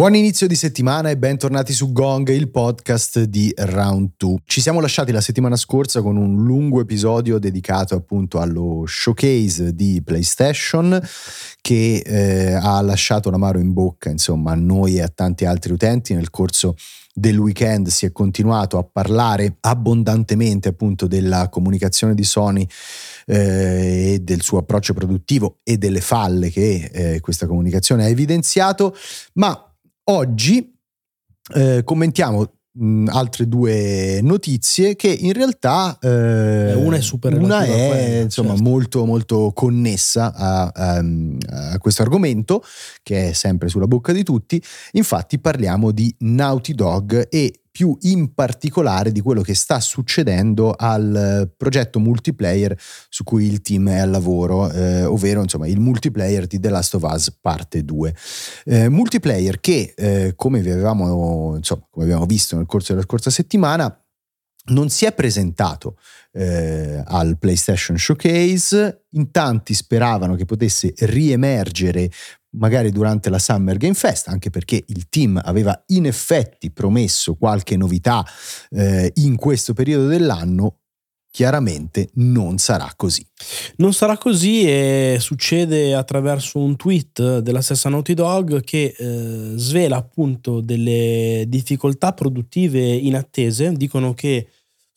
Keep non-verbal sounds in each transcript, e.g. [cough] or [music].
Buon inizio di settimana e bentornati su Gong, il podcast di Round 2. Ci siamo lasciati la settimana scorsa con un lungo episodio dedicato appunto allo showcase di PlayStation che eh, ha lasciato l'amaro in bocca insomma a noi e a tanti altri utenti nel corso del weekend si è continuato a parlare abbondantemente appunto della comunicazione di Sony eh, e del suo approccio produttivo e delle falle che eh, questa comunicazione ha evidenziato, ma Oggi eh, commentiamo mh, altre due notizie che in realtà eh, una è super una è quella, insomma certo. molto molto connessa a, a, a, questo argomento che è sempre sulla bocca di tutti infatti parliamo di Naughty Dog e più in particolare di quello che sta succedendo al progetto multiplayer su cui il team è al lavoro, eh, ovvero insomma il multiplayer di The Last of Us parte 2. Eh, multiplayer che, eh, come vi avevamo, insomma, come abbiamo visto nel corso della scorsa settimana, non si è presentato eh, al PlayStation Showcase, in tanti speravano che potesse riemergere magari durante la Summer Game Fest, anche perché il team aveva in effetti promesso qualche novità eh, in questo periodo dell'anno, chiaramente non sarà così. Non sarà così e succede attraverso un tweet della stessa Naughty Dog che eh, svela appunto delle difficoltà produttive inattese, dicono che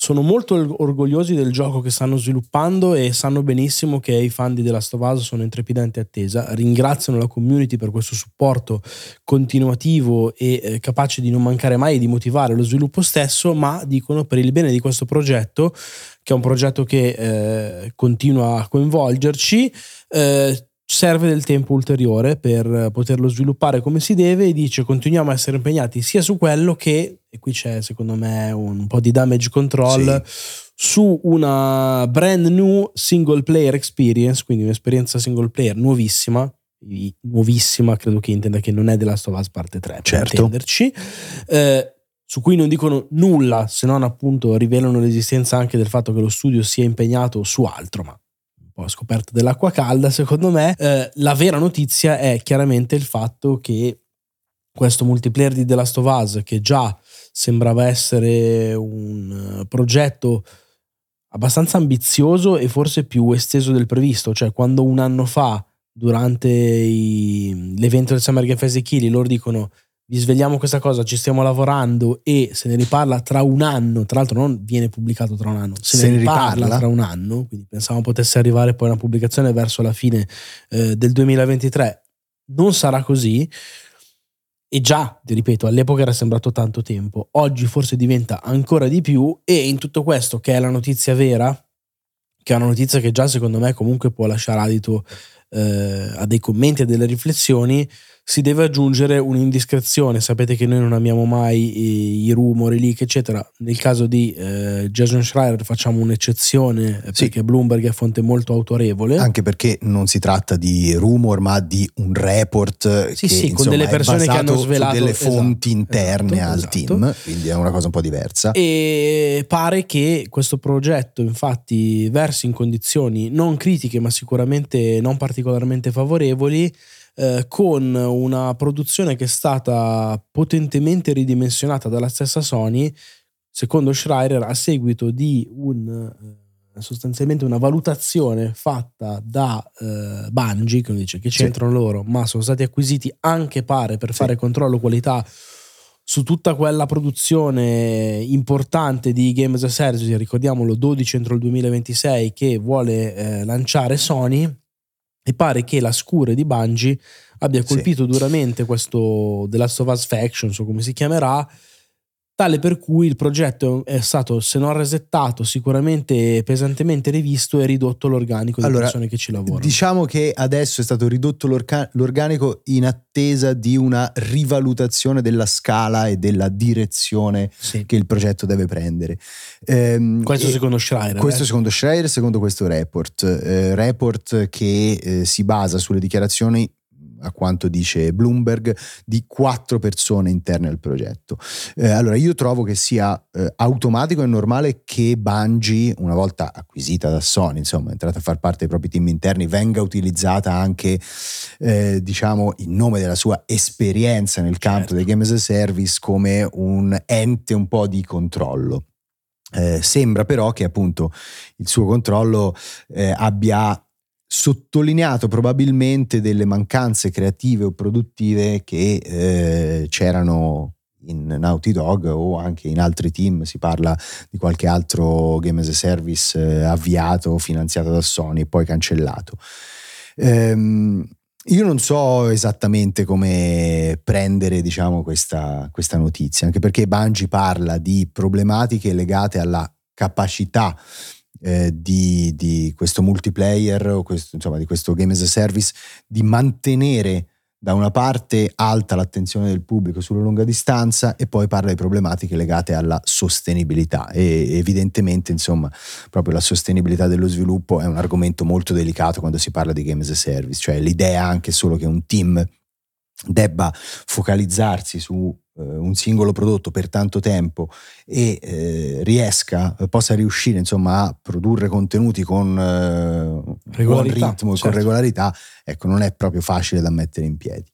sono molto orgogliosi del gioco che stanno sviluppando e sanno benissimo che i fan di The Last of Us sono in trepidante attesa. Ringraziano la community per questo supporto continuativo e eh, capace di non mancare mai di motivare lo sviluppo stesso, ma dicono per il bene di questo progetto, che è un progetto che eh, continua a coinvolgerci, eh, serve del tempo ulteriore per poterlo sviluppare come si deve e dice continuiamo a essere impegnati sia su quello che, e qui c'è secondo me un po' di damage control, sì. su una brand new single player experience, quindi un'esperienza single player nuovissima, nuovissima credo che intenda che non è della Last of Us parte 3 certo. per intenderci, eh, su cui non dicono nulla se non appunto rivelano l'esistenza anche del fatto che lo studio sia impegnato su altro, ma po' scoperta dell'acqua calda, secondo me. Eh, la vera notizia è chiaramente il fatto che questo multiplayer di The Last of Us, che già sembrava essere un eh, progetto abbastanza ambizioso e forse più esteso del previsto, cioè quando un anno fa, durante i, l'evento del Summer Game Fest di Chili, loro dicono vi svegliamo questa cosa, ci stiamo lavorando e se ne riparla tra un anno, tra l'altro non viene pubblicato tra un anno, se, se ne, ne riparla, riparla? tra un anno, quindi pensavamo potesse arrivare poi una pubblicazione verso la fine eh, del 2023, non sarà così. E già, ti ripeto, all'epoca era sembrato tanto tempo, oggi forse diventa ancora di più e in tutto questo che è la notizia vera, che è una notizia che già secondo me comunque può lasciare adito eh, a dei commenti e delle riflessioni, si deve aggiungere un'indiscrezione. Sapete che noi non amiamo mai i, i rumori, leak, eccetera. Nel caso di eh, Jason Schreier facciamo un'eccezione eh, sì. perché Bloomberg è fonte molto autorevole. Anche perché non si tratta di rumor, ma di un report sì, che, sì, insomma, con delle persone che hanno svelato delle fonti esatto, interne esatto, al esatto. team, quindi è una cosa un po' diversa. E pare che questo progetto, infatti, versi in condizioni non critiche, ma sicuramente non particolarmente favorevoli eh, con una produzione che è stata potentemente ridimensionata dalla stessa Sony, secondo Schreier, a seguito di un, eh, sostanzialmente una valutazione fatta da eh, Bungie, che dice che c'entrano sì. loro, ma sono stati acquisiti anche pare per sì. fare controllo qualità su tutta quella produzione importante di Games as a Service, ricordiamolo 12 entro il 2026 che vuole eh, lanciare Sony e pare che la scure di Bungie abbia colpito sì. duramente questo The Last of Us Factions o come si chiamerà tale per cui il progetto è stato, se non resettato, sicuramente pesantemente rivisto e ridotto l'organico delle allora, persone che ci lavorano. Diciamo che adesso è stato ridotto l'organico in attesa di una rivalutazione della scala e della direzione sì. che il progetto deve prendere. Ehm, questo secondo Schreier. Questo eh? secondo Schreier, secondo questo report. Eh, report che eh, si basa sulle dichiarazioni a quanto dice Bloomberg, di quattro persone interne al progetto. Eh, allora, io trovo che sia eh, automatico e normale che Bungie, una volta acquisita da Sony, insomma, entrata a far parte dei propri team interni, venga utilizzata anche, eh, diciamo, in nome della sua esperienza nel campo certo. dei game as a service come un ente un po' di controllo. Eh, sembra però che appunto il suo controllo eh, abbia sottolineato probabilmente delle mancanze creative o produttive che eh, c'erano in Naughty Dog o anche in altri team, si parla di qualche altro game as a service eh, avviato, finanziato da Sony e poi cancellato. Ehm, io non so esattamente come prendere diciamo, questa, questa, notizia, anche perché Bungie parla di problematiche legate alla capacità eh, di, di, questo multiplayer o questo, insomma, di questo game as a service di mantenere da una parte alta l'attenzione del pubblico sulla lunga distanza e poi parla di problematiche legate alla sostenibilità. E evidentemente insomma proprio la sostenibilità dello sviluppo è un argomento molto delicato quando si parla di game as a service, cioè l'idea anche solo che un team debba focalizzarsi su eh, un singolo prodotto per tanto tempo e eh, riesca, eh, possa riuscire insomma a produrre contenuti con eh, buon ritmo e certo. con regolarità, ecco, non è proprio facile da mettere in piedi.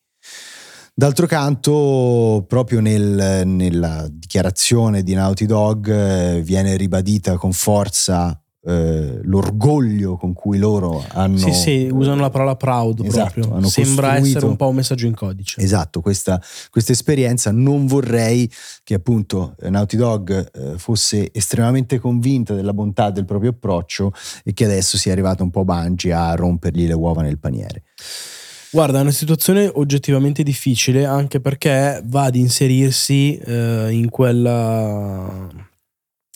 D'altro canto, proprio nel, nella dichiarazione di Naughty Dog eh, viene ribadita con forza eh, l'orgoglio con cui loro hanno. Sì, sì, usano la parola proud esatto, proprio. Sembra essere un po' un messaggio in codice. Esatto, questa, questa esperienza. Non vorrei che appunto Naughty Dog eh, fosse estremamente convinta della bontà del proprio approccio e che adesso sia arrivato un po' Bungie a rompergli le uova nel paniere. Guarda, è una situazione oggettivamente difficile anche perché va ad inserirsi eh, in quella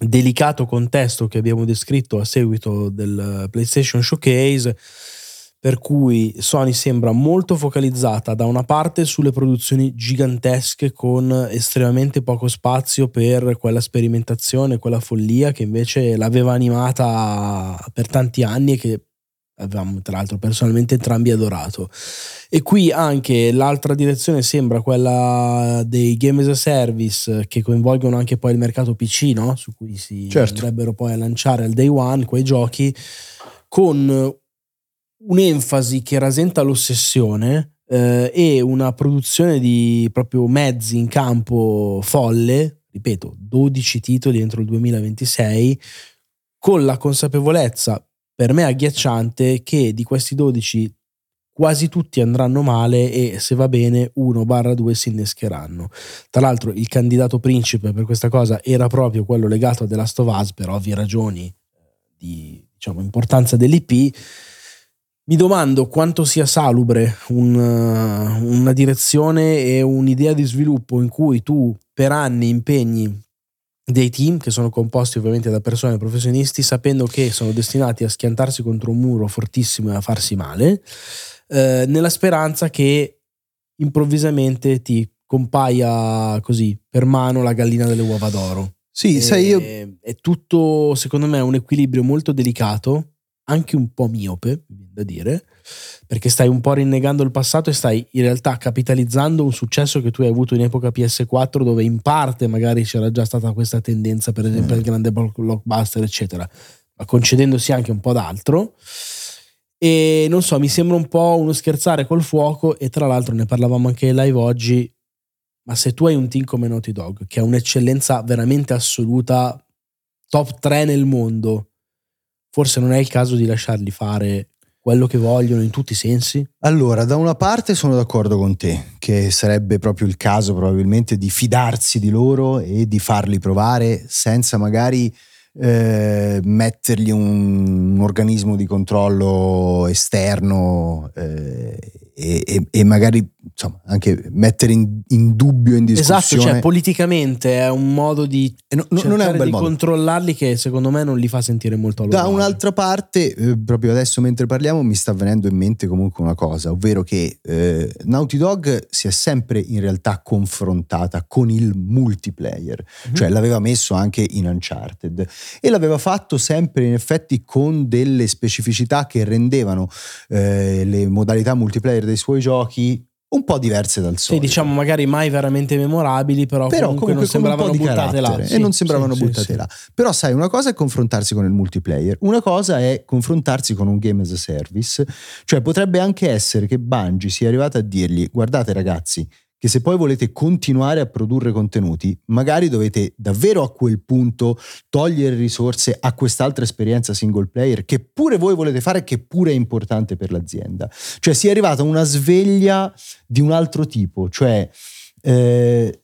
delicato contesto che abbiamo descritto a seguito del PlayStation Showcase, per cui Sony sembra molto focalizzata da una parte sulle produzioni gigantesche con estremamente poco spazio per quella sperimentazione, quella follia che invece l'aveva animata per tanti anni e che avevamo tra l'altro personalmente entrambi adorato. E qui anche l'altra direzione sembra quella dei game as a service che coinvolgono anche poi il mercato PC, no? su cui si certo. andrebbero poi a lanciare al day one quei giochi, con un'enfasi che rasenta l'ossessione eh, e una produzione di proprio mezzi in campo folle, ripeto, 12 titoli entro il 2026, con la consapevolezza per me agghiacciante che di questi 12 quasi tutti andranno male e se va bene uno barra due si innescheranno. Tra l'altro il candidato principe per questa cosa era proprio quello legato a The Last of Us per ovvie ragioni eh, di diciamo, importanza dell'IP. Mi domando quanto sia salubre un, una direzione e un'idea di sviluppo in cui tu per anni impegni dei team che sono composti ovviamente da persone professionisti sapendo che sono destinati a schiantarsi contro un muro fortissimo e a farsi male eh, nella speranza che improvvisamente ti compaia così per mano la gallina delle uova d'oro. Sì, e, sai io è tutto secondo me un equilibrio molto delicato anche un po' miope da dire perché stai un po' rinnegando il passato e stai in realtà capitalizzando un successo che tu hai avuto in epoca PS4 dove in parte magari c'era già stata questa tendenza per esempio mm. al grande blockbuster eccetera ma concedendosi anche un po' d'altro e non so mi sembra un po' uno scherzare col fuoco e tra l'altro ne parlavamo anche in live oggi ma se tu hai un team come Naughty Dog che ha un'eccellenza veramente assoluta top 3 nel mondo forse non è il caso di lasciarli fare quello che vogliono in tutti i sensi? Allora, da una parte sono d'accordo con te, che sarebbe proprio il caso probabilmente di fidarsi di loro e di farli provare senza magari eh, mettergli un, un, organismo di controllo esterno eh, e, e, e, magari insomma, anche mettere in, in dubbio, in discussione. Esatto, cioè politicamente è un modo di, no, non è un bel di modo. controllarli che secondo me non li fa sentire molto a loro. Da un'altra parte, eh, proprio adesso mentre parliamo, mi sta venendo in mente comunque una cosa, ovvero che eh, Naughty Dog si è sempre in realtà confrontata con il multiplayer, mm-hmm. cioè l'aveva messo anche in Uncharted e l'aveva fatto sempre in effetti con delle specificità che rendevano eh, le modalità multiplayer dei suoi giochi un po' diverse dal solito. Sì, diciamo magari mai veramente memorabili, però, però comunque, comunque non sembravano buttate là. Sì, e non sembravano sì, buttate sì, là. Però sai, una cosa è confrontarsi con il multiplayer, una cosa è confrontarsi con un game as a service, cioè potrebbe anche essere che Bungie sia arrivata a dirgli "Guardate ragazzi, che se poi volete continuare a produrre contenuti, magari dovete davvero a quel punto togliere risorse a quest'altra esperienza single player che pure voi volete fare, che pure è importante per l'azienda. Cioè si è arrivata una sveglia di un altro tipo, cioè... Eh,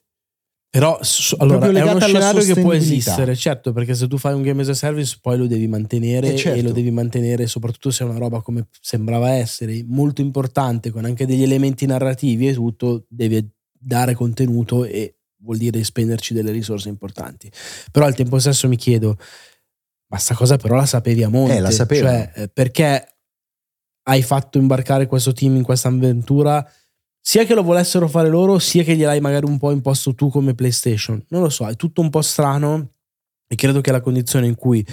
però allora, è uno scenario che può esistere, certo, perché se tu fai un game as a service poi lo devi mantenere certo. e lo devi mantenere soprattutto se è una roba come sembrava essere, molto importante, con anche degli elementi narrativi e tutto, devi dare contenuto e vuol dire spenderci delle risorse importanti. Però al tempo stesso mi chiedo, ma sta cosa però la sapevi a monte? Eh, la sapevo. Cioè, eh, perché hai fatto imbarcare questo team in questa avventura sia che lo volessero fare loro, sia che gliel'hai magari un po' imposto tu come PlayStation. Non lo so, è tutto un po' strano e credo che la condizione in cui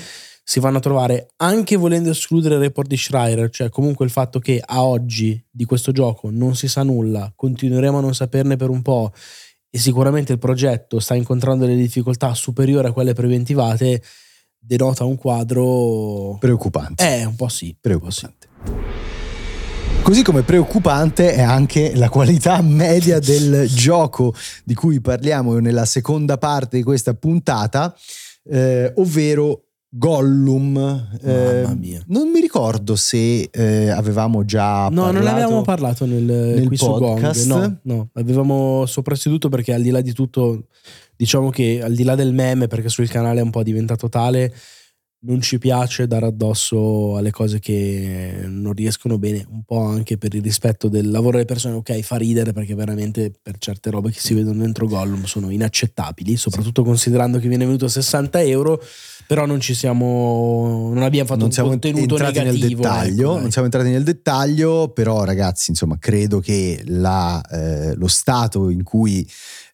si vanno a trovare, anche volendo escludere il report di Schreier, cioè comunque il fatto che a oggi di questo gioco non si sa nulla, continueremo a non saperne per un po' e sicuramente il progetto sta incontrando delle difficoltà superiori a quelle preventivate, denota un quadro preoccupante. Eh, un po' sì. Preoccupante. Così come preoccupante è anche la qualità media del gioco di cui parliamo nella seconda parte di questa puntata, eh, ovvero Gollum. Eh, mia. non mi ricordo se eh, avevamo già no, non avevamo parlato nel, nel qui podcast. su Gong. No, no, avevamo soprasseduto perché al di là di tutto, diciamo che al di là del meme, perché sul canale è un po' diventato tale, non ci piace dare addosso alle cose che non riescono bene, un po' anche per il rispetto del lavoro delle persone, ok, fa ridere perché veramente per certe robe che si vedono dentro Gollum sono inaccettabili, soprattutto considerando che viene venuto a 60 euro, però non ci siamo, non abbiamo fatto non un contenuto entrati negativo. Nel dettaglio, ecco, non siamo entrati nel dettaglio, però ragazzi, insomma, credo che la, eh, lo stato in cui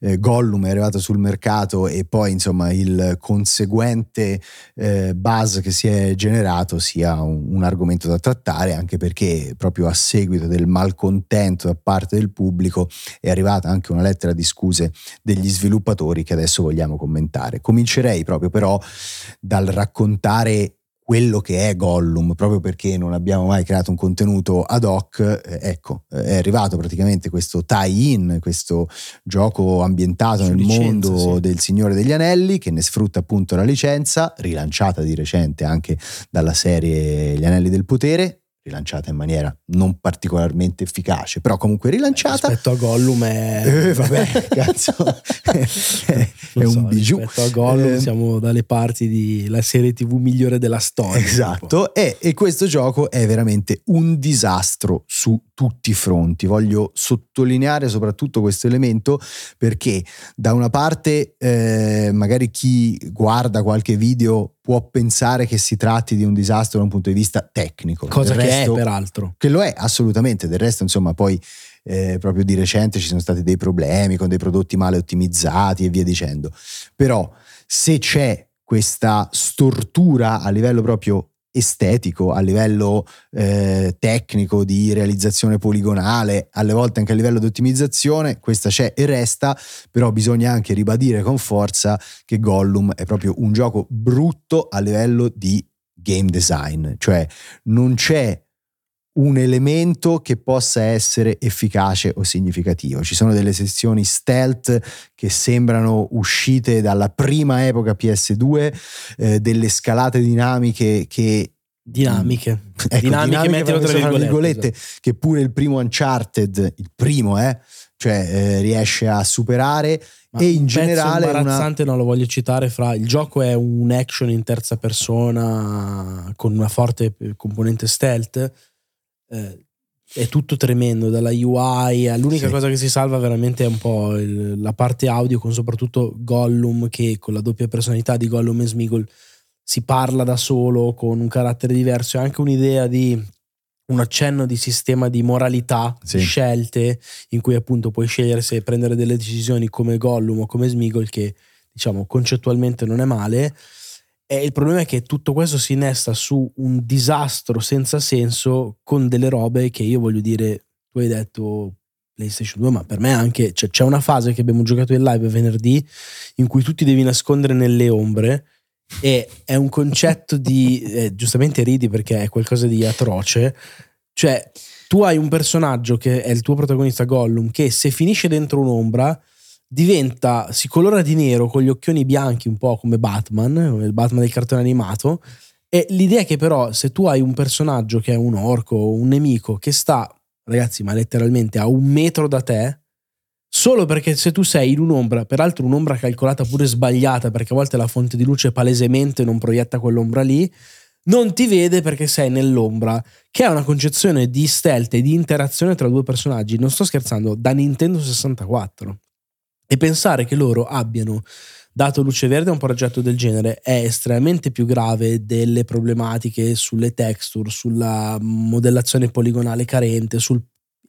eh, Gollum è arrivato sul mercato e poi insomma il conseguente eh, buzz che si è generato sia un, un, argomento da trattare anche perché proprio a seguito del malcontento da parte del pubblico è arrivata anche una lettera di scuse degli sviluppatori che adesso vogliamo commentare. Comincerei proprio però dal raccontare quello che è Gollum, proprio perché non abbiamo mai creato un contenuto ad hoc, eh, ecco, eh, è arrivato praticamente questo tie-in, questo gioco ambientato Su nel licenza, mondo sì. del Signore degli Anelli, che ne sfrutta appunto la licenza, rilanciata di recente anche dalla serie Gli Anelli del Potere, rilanciata in maniera non particolarmente efficace, però comunque rilanciata. Rispetto a Gollum è... [laughs] Eh, vabbè, [laughs] cazzo, è, [laughs] è so, un bijou. Rispetto a Gollum eh, siamo dalle parti della serie tv migliore della storia. Esatto, e, e, questo gioco è veramente un disastro su tutti i fronti. Voglio sottolineare soprattutto questo elemento perché da una parte eh, magari chi guarda qualche video può pensare che si tratti di un disastro da un punto di vista tecnico. Cosa Del che resto, è peraltro. Che lo è assolutamente, del resto insomma poi eh, proprio di recente ci sono stati dei problemi con dei prodotti male ottimizzati e via dicendo. Però se c'è questa stortura a livello proprio estetico, a livello eh, tecnico di realizzazione poligonale, alle volte anche a livello di ottimizzazione, questa c'è e resta, però bisogna anche ribadire con forza che Gollum è proprio un gioco brutto a livello di game design, cioè non c'è un elemento che possa essere efficace o significativo. Ci sono delle sezioni stealth che sembrano uscite dalla prima epoca PS2, eh, delle scalate dinamiche che Dinamiche. [laughs] Ecco, dinamiche, dinamiche tra virgolette, virgolette esatto. che pure il primo Uncharted, il primo, eh, cioè eh, riesce a superare Ma e in generale imbarazzante una... non lo voglio citare fra il gioco è un action in terza persona con una forte componente stealth eh, è tutto tremendo, dalla UI, l'unica Sì. cosa che si salva veramente è un po' il- la parte audio con soprattutto Gollum che con la doppia personalità di Gollum e Smigol si parla da solo con un carattere diverso e anche un'idea di un accenno di sistema di moralità, Sì. di scelte in cui appunto puoi scegliere se prendere delle decisioni come Gollum o come Smigol che diciamo concettualmente non è male. E il problema è che tutto questo si innesta su un disastro senza senso con delle robe che io voglio dire, tu hai detto PlayStation 2, ma per me anche cioè, c'è una fase che abbiamo giocato in live venerdì in cui tu ti devi nascondere nelle ombre e è un concetto di [laughs] eh, giustamente ridi perché è qualcosa di atroce. Cioè, tu hai un personaggio che è il tuo protagonista Gollum che se finisce dentro un'ombra diventa, si colora di nero con gli occhioni bianchi, un po' come Batman, il Batman del cartone animato. E l'idea è che però se tu hai un personaggio che è un orco o un nemico che sta, ragazzi, ma letteralmente a un metro da te, solo perché se tu sei in un'ombra, peraltro un'ombra calcolata pure sbagliata, perché a volte la fonte di luce palesemente non proietta quell'ombra lì, non ti vede perché sei nell'ombra, che è una concezione di stealth e di interazione tra due personaggi, non sto scherzando, da Nintendo 64. E pensare che loro abbiano dato luce verde a un progetto del genere è estremamente più grave delle problematiche sulle texture, sulla modellazione poligonale carente, sul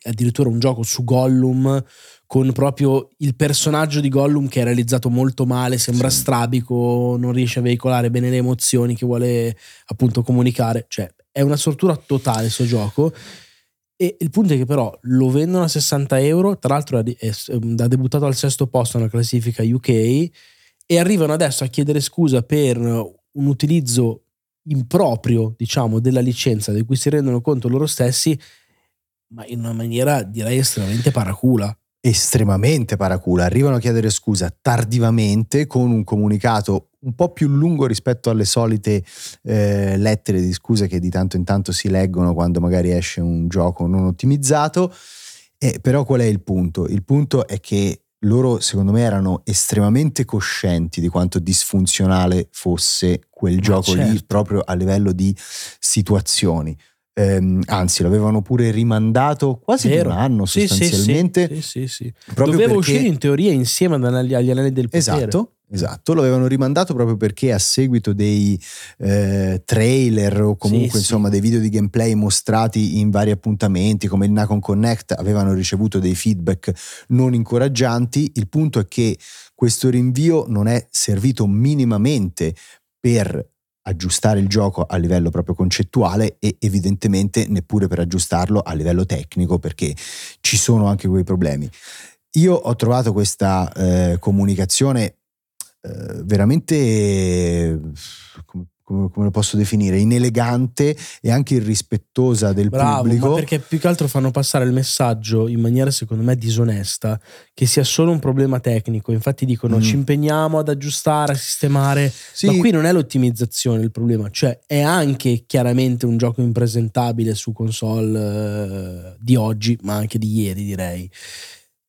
addirittura un gioco su Gollum con proprio il personaggio di Gollum che è realizzato molto male, sembra Sì. strabico, non riesce a veicolare bene le emozioni che vuole appunto comunicare, cioè è una sortura totale questo gioco e il punto è che però lo vendono a 60 euro, tra l'altro è- ha debuttato al sesto posto nella classifica UK e arrivano adesso a chiedere scusa per un utilizzo improprio, diciamo, della licenza di cui si rendono conto loro stessi, ma in una maniera direi estremamente paracula. estremamente paracula. Arrivano a chiedere scusa tardivamente con un comunicato un po' più lungo rispetto alle solite eh, lettere di scuse che di tanto in tanto si leggono quando magari esce un gioco non ottimizzato. Eh, però qual è il punto? Il punto è che loro secondo me erano estremamente coscienti di quanto disfunzionale fosse quel gioco lì certo. proprio a livello di situazioni. Ehm, anzi, l'avevano pure rimandato quasi Vero. un anno Sì, sì, sì, sostanzialmente. sì, sì, sì. Doveva perché- uscire in teoria insieme agli anelli del potere. Esatto, esatto, lo avevano rimandato proprio perché a seguito dei eh, trailer o comunque Sì, sì. insomma dei video di gameplay mostrati in vari appuntamenti come il Nacon Connect avevano ricevuto dei feedback non incoraggianti. Il punto è che questo rinvio non è servito minimamente per aggiustare il gioco a livello proprio concettuale e evidentemente neppure per aggiustarlo a livello tecnico perché ci sono anche quei problemi. Io ho trovato questa eh, comunicazione veramente, eh, come, come- come lo posso definire, inelegante e anche irrispettosa del Bravo, pubblico. perché più che altro fanno passare il messaggio in maniera secondo me disonesta che sia solo un problema tecnico. Infatti dicono Mm. ci impegniamo ad aggiustare, a sistemare, Sì, ma qui non è l'ottimizzazione il problema, cioè è anche chiaramente un gioco impresentabile su console eh, di oggi, ma anche di ieri direi.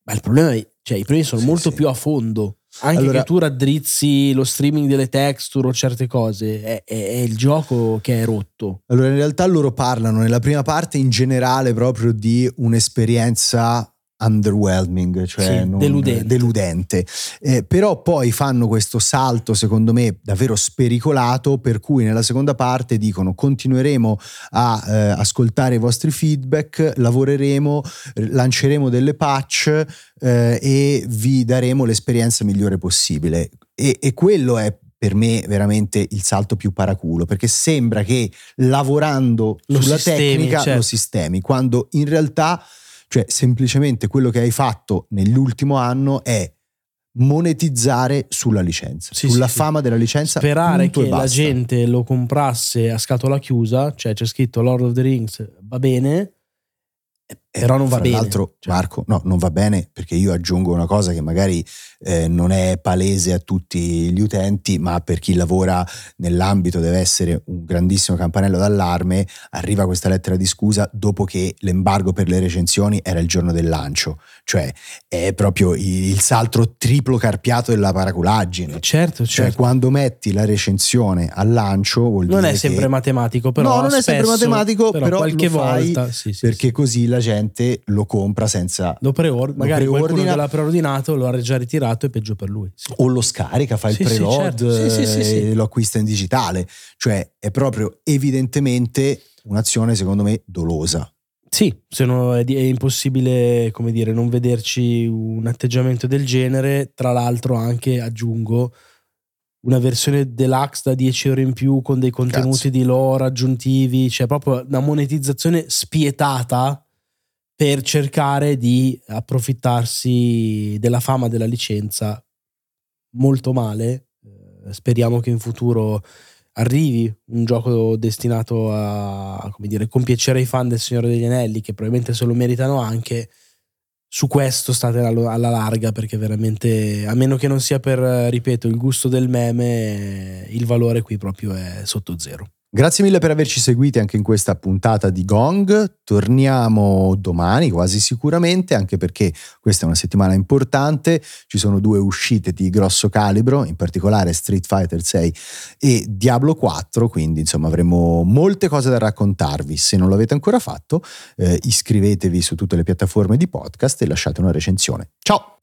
Ma il problema è, cioè i problemi sono Sì, molto sì. più a fondo. Anche Allora- che tu raddrizzi lo streaming delle texture o certe cose, è, è- è il gioco che è rotto. Allora, in realtà loro parlano nella prima parte in generale proprio di un'esperienza underwhelming, cioè Sì, non- deludente. deludente. Eh, però poi fanno questo salto, secondo me, davvero spericolato, per cui nella seconda parte dicono continueremo a eh, ascoltare i vostri feedback, lavoreremo, lanceremo delle patch eh, e vi daremo l'esperienza migliore possibile. E, e quello è per me veramente il salto più paraculo perché sembra che lavorando Lo sulla sistemi, tecnica certo. lo sistemi quando in realtà cioè semplicemente quello che hai fatto nell'ultimo anno è monetizzare sulla licenza Sì, sulla sì, sì. fama della licenza Sperare che la gente lo comprasse a scatola chiusa, cioè c'è scritto Lord of the Rings, va bene, Però non va bene. Tra l'altro, cioè. Marco, no, non va bene perché io aggiungo una cosa che magari eh, non è palese a tutti gli utenti, ma per chi lavora nell'ambito deve essere un grandissimo campanello d'allarme. Arriva questa lettera di scusa dopo che l'embargo per le recensioni era il giorno del lancio, cioè è proprio il salto triplo carpiato della paraculaggine. Certo, cioè, certo. quando metti la recensione al lancio vuol non dire è sempre che... matematico, però no, non spesso, è sempre matematico, però, però qualche volta sì, sì, perché sì. così la gente lo compra senza lo preordina, magari lo qualcuno preordina. che l'ha preordinato lo ha già ritirato e peggio per lui. Sì. o lo scarica, fa il Sì, preload certo. Sì, sì. e lo acquista in digitale. Cioè è proprio evidentemente un'azione secondo me dolosa. Sì, se no è, è impossibile, come dire, non vederci un atteggiamento del genere. Tra l'altro, anche aggiungo una versione deluxe da 10 euro in più con dei contenuti Cazzo. di lore aggiuntivi, cioè proprio una monetizzazione spietata per cercare di approfittarsi della fama della licenza molto male. Eh, Speriamo che in futuro arrivi un gioco destinato a come dire, compiacere i fan del Signore degli Anelli, che probabilmente se lo meritano anche. Su questo state alla, larga perché veramente, a meno che non sia per, ripeto, il gusto del meme, il valore qui proprio è sotto zero. Grazie mille per averci seguiti anche in questa puntata di Gong. Torniamo domani quasi sicuramente, anche perché questa è una settimana importante. Ci sono due uscite di grosso calibro, in particolare Street Fighter 6 e Diablo 4, quindi insomma avremo molte cose da raccontarvi. Se non l'avete ancora fatto, eh, iscrivetevi su tutte le piattaforme di podcast e lasciate una recensione. Ciao!